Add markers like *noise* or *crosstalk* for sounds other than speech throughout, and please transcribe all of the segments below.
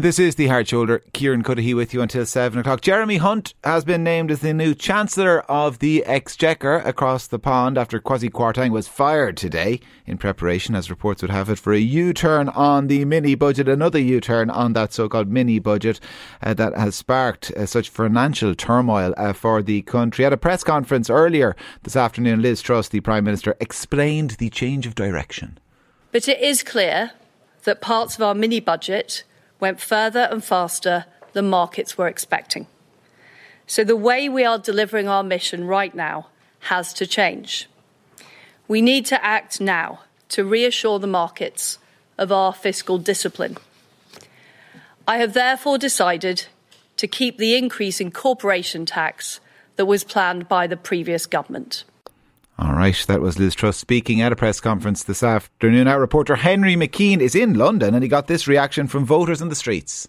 This is the Hard Shoulder. Kieran Cuddihy with you until 7 o'clock. Jeremy Hunt has been named as the new Chancellor of the Exchequer across the pond after Kwasi Kwarteng was fired today in preparation, as reports would have it, for a U-turn on the mini budget, another U-turn on that so-called mini budget uh, that has sparked uh, such financial turmoil uh, for the country. At a press conference earlier this afternoon, Liz Truss, the Prime Minister, explained the change of direction. But it is clear that parts of our mini budget went further and faster than markets were expecting. So the way we are delivering our mission right now has to change. We need to act now to reassure the markets of our fiscal discipline. I have therefore decided to keep the increase in corporation tax that was planned by the previous government. All right, that was Liz Truss speaking at a press conference this afternoon. Our reporter Henry McKean is in London and he got this reaction from voters in the streets.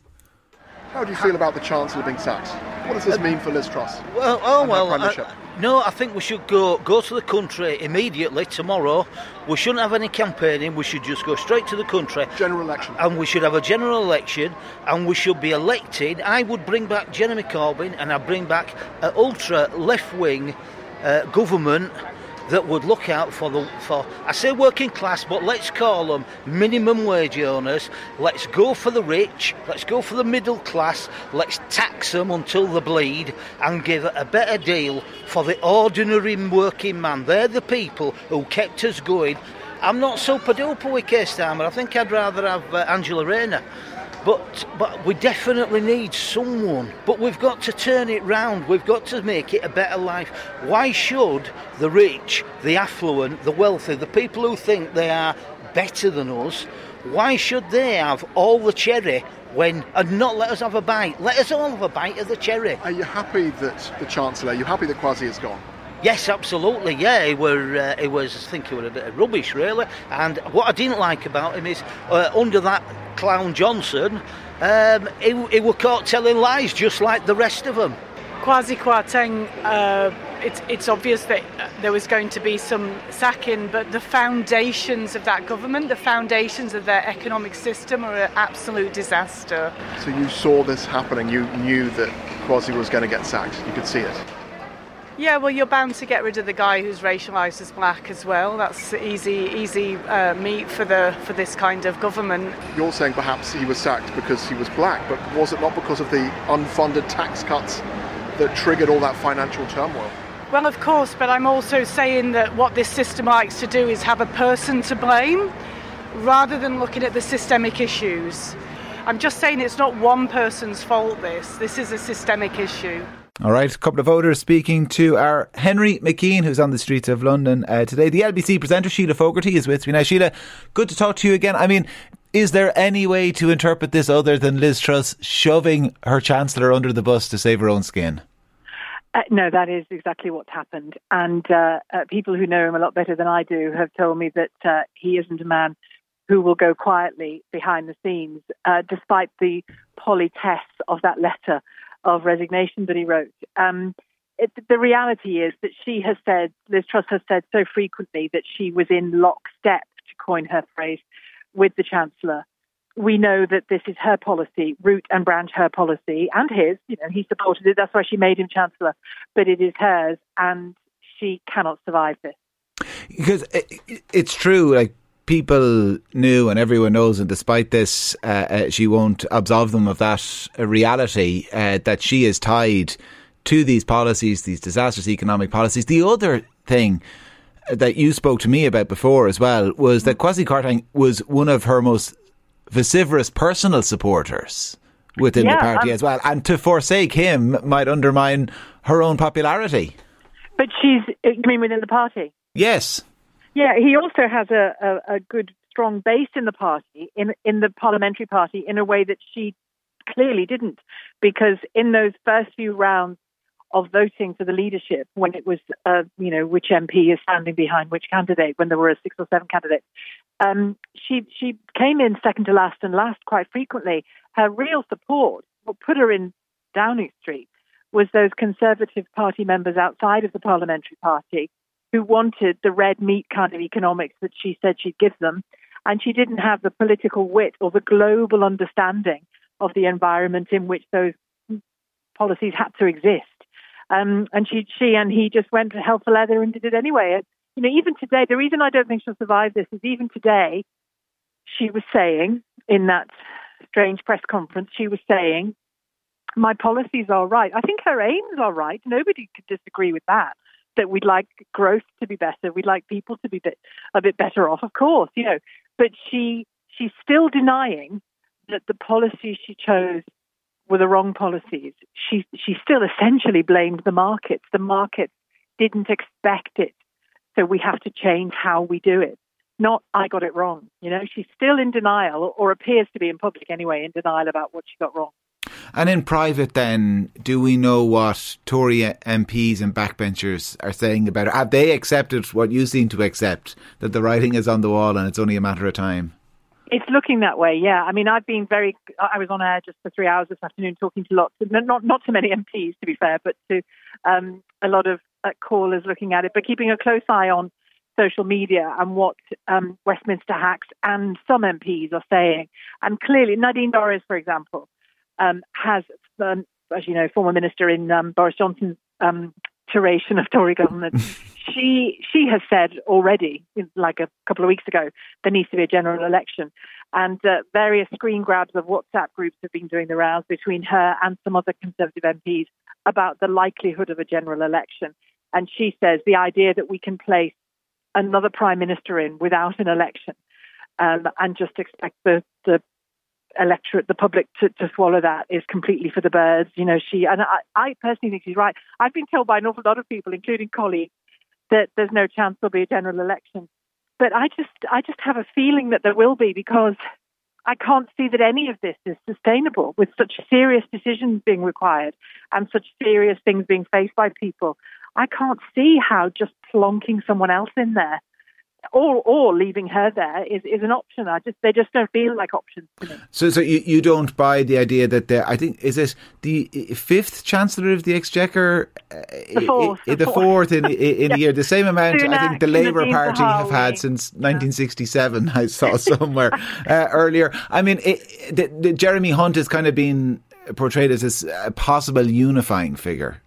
How do you feel about the Chancellor being sacked? What does this mean for Liz Truss? Well, oh well. premiership? uh, no, I think we should go go to the country immediately tomorrow. We shouldn't have any campaigning. We should just go straight to the country. General election. And we should have a general election, and we should be elected. I would bring back Jeremy Corbyn, and I'd bring back an ultra left wing uh, government that would look out for the for I say working class, but let's call them minimum wage earners. Let's go for the rich. Let's go for the middle class. Let's tax them until they bleed and give a better deal for the ordinary working man. They're the people who kept us going. I'm not super duper with Keir Starmer. I think I'd rather have uh, Angela Rayner. But but we definitely need someone. But we've got to turn it round. We've got to make it a better life. Why should the rich, the affluent, the wealthy, the people who think they are better than us, why should they have all the cherry when and not let us have a bite? Let us all have a bite of the cherry. Are you happy that the Chancellor, are you happy that Kwasi is gone? Yes, absolutely. Yeah, he were. Uh, it was. I think it was a bit of rubbish, really. And what I didn't like about him is uh, under that clown Johnson, um, he, he were caught telling lies, just like the rest of them. Kwasi Kwarteng, uh, it's, it's obvious that uh, there was going to be some sacking, but the foundations of that government, the foundations of their economic system are an absolute disaster. So you saw this happening, you knew that Kwasi was going to get sacked, you could see it. Yeah, well, you're bound to get rid of the guy who's racialised as black as well. That's easy, easy uh, meat for the for this kind of government. You're saying perhaps he was sacked because he was black, but was it not because of the unfunded tax cuts that triggered all that financial turmoil? Well, of course, but I'm also saying that what this system likes to do is have a person to blame rather than looking at the systemic issues. I'm just saying it's not one person's fault, this. This is a systemic issue. All right, a couple of voters speaking to our Henry McKean, who's on the streets of London uh, today. The LBC presenter, Shelagh Fogarty, is with me now. Shelagh, good to talk to you again. I mean, is there any way to interpret this other than Liz Truss shoving her Chancellor under the bus to save her own skin? Uh, no, that is exactly what's happened. And uh, uh, people who know him a lot better than I do have told me that uh, he isn't a man who will go quietly behind the scenes, uh, despite the politesse of that letter of resignation that he wrote. Um, it, the reality is that she has said, Liz Truss has said so frequently that she was in lockstep, to coin her phrase, with the Chancellor. We know that this is her policy, root and branch her policy, and his. You know, he supported it. That's why she made him Chancellor. But it is hers, and she cannot survive this. Because it, it's true, like people knew and everyone knows, and despite this, uh, uh, she won't absolve them of that uh, reality uh, that she is tied to these policies, these disastrous economic policies. The other thing that you spoke to me about before as well was that Kwasi Kwarteng was one of her most vociferous personal supporters within the party um, as well, and to forsake him might undermine her own popularity. But she's, you mean within the party? Yes. Yeah, he also has a, a, a good, strong base in the party, in in the parliamentary party, in a way that she clearly didn't, because in those first few rounds of voting for the leadership, when it was, uh, you know, which MP is standing behind which candidate, when there were six or seven candidates, um, she she came in second to last and last quite frequently. Her real support, what put her in Downing Street, was those Conservative Party members outside of the parliamentary party who wanted the red meat kind of economics that she said she'd give them. And she didn't have the political wit or the global understanding of the environment in which those policies had to exist. Um, and she, she and he just went hell for leather and did it anyway. And, you know, even today, the reason I don't think she'll survive this is even today, she was saying in that strange press conference, she was saying, my policies are right. I think her aims are right. Nobody could disagree with that. That we'd like growth to be better. We'd like people to be bit, a bit better off, of course, you know. But she she's still denying that the policies she chose were the wrong policies. She she still essentially blamed the markets. The markets didn't expect it, so we have to change how we do it. Not I got it wrong. You know, she's still in denial, or appears to be in public anyway, in denial about what she got wrong. And in private, then, do we know what Tory MPs and backbenchers are saying about it? Have they accepted what you seem to accept that the writing is on the wall and it's only a matter of time? It's looking that way, yeah. I mean, I've been very. I was on air just for three hours this afternoon talking to lots, of, not not to many MPs to be fair, but to um, a lot of uh, callers looking at it, but keeping a close eye on social media and what um, Westminster hacks and some MPs are saying. And clearly, Nadine Dorries, for example, um, has, um, as you know, former minister in um, Boris Johnson's um, iteration of Tory government. *laughs* she she has said already, like a couple of weeks ago, there needs to be a general election. And uh, various screen grabs of WhatsApp groups have been doing the rounds between her and some other Conservative MPs about the likelihood of a general election. And she says the idea that we can place another prime minister in without an election um, and just expect the, the electorate, the public to, to swallow that is completely for the birds. You know, she and I, I personally think she's right. I've been told by an awful lot of people, including colleagues, that there's no chance there'll be a general election. But I just, I just have a feeling that there will be because I can't see that any of this is sustainable with such serious decisions being required and such serious things being faced by people. I can't see how just plonking someone else in there or or leaving her there is, is an option. I just they just don't feel like options to me. So so you, you don't buy the idea that the, I think is it the fifth Chancellor of the Exchequer, uh, the fourth, the, the fourth in in *laughs* yeah. a year, the same amount Sunak I think the Labour Party have had since 1967. Yeah. I saw *laughs* somewhere uh, earlier. I mean, it, the, the Jeremy Hunt has kind of been portrayed as this possible unifying figure.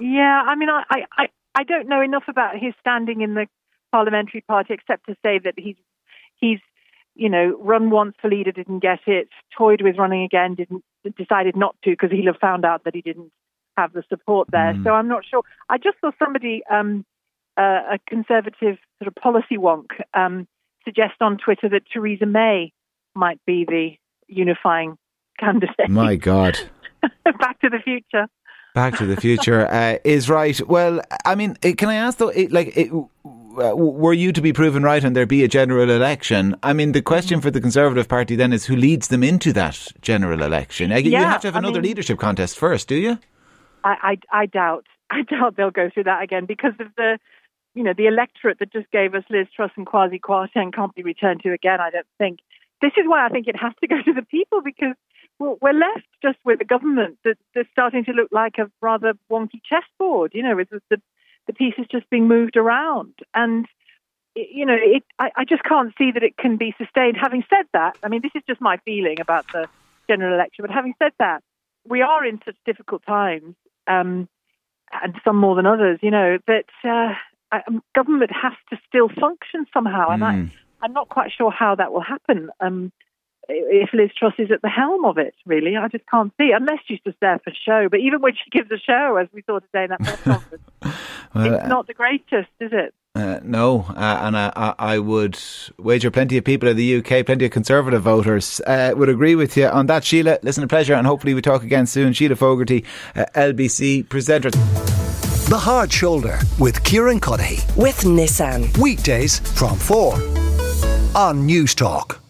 Yeah, I mean, I, I, I don't know enough about his standing in the parliamentary party, except to say that he's he's you know run once for leader, didn't get it, toyed with running again, didn't decided not to because he'll have found out that he didn't have the support there. Mm. So I'm not sure. I just saw somebody, um, uh, a conservative sort of policy wonk, um, suggest on Twitter that Theresa May might be the unifying candidate. My God. *laughs* Back to the future. Back to the Future uh, is right. Well, I mean, can I ask though, it, like, it, uh, were you to be proven right and there be a general election, I mean, the question for the Conservative Party then is who leads them into that general election? You yeah, have to have another I mean, leadership contest first, do you? I, I, I doubt. *laughs* I doubt they'll go through that again because of the, you know, the electorate that just gave us Liz Truss and Kwasi Kwarteng can't be returned to again. I don't think. This is why I think it has to go to the people because well, we're left just with a government that, that's starting to look like a rather wonky chessboard. You know, with the the pieces just being moved around. And, you know, it, I, I just can't see that it can be sustained. Having said that, I mean, this is just my feeling about the general election, but having said that, we are in such difficult times, um, and some more than others, you know, that uh, um, government has to still function somehow. And I, hmm. I'm not quite sure how that will happen. Um, if Liz Truss is at the helm of it, really. I just can't see, unless she's just there for show. But even when she gives a show, as we saw today in that press *laughs* conference, well, it's not the greatest, is it? Uh, no, uh, and I, I, would wager plenty of people in the UK, plenty of Conservative voters uh, would agree with you on that. Shelagh, listen, a pleasure, and hopefully we talk again soon. Shelagh Fogarty, uh, LBC presenter. The Hard Shoulder with Kieran Cuddihy. With Nissan. Weekdays from 4 on Newstalk.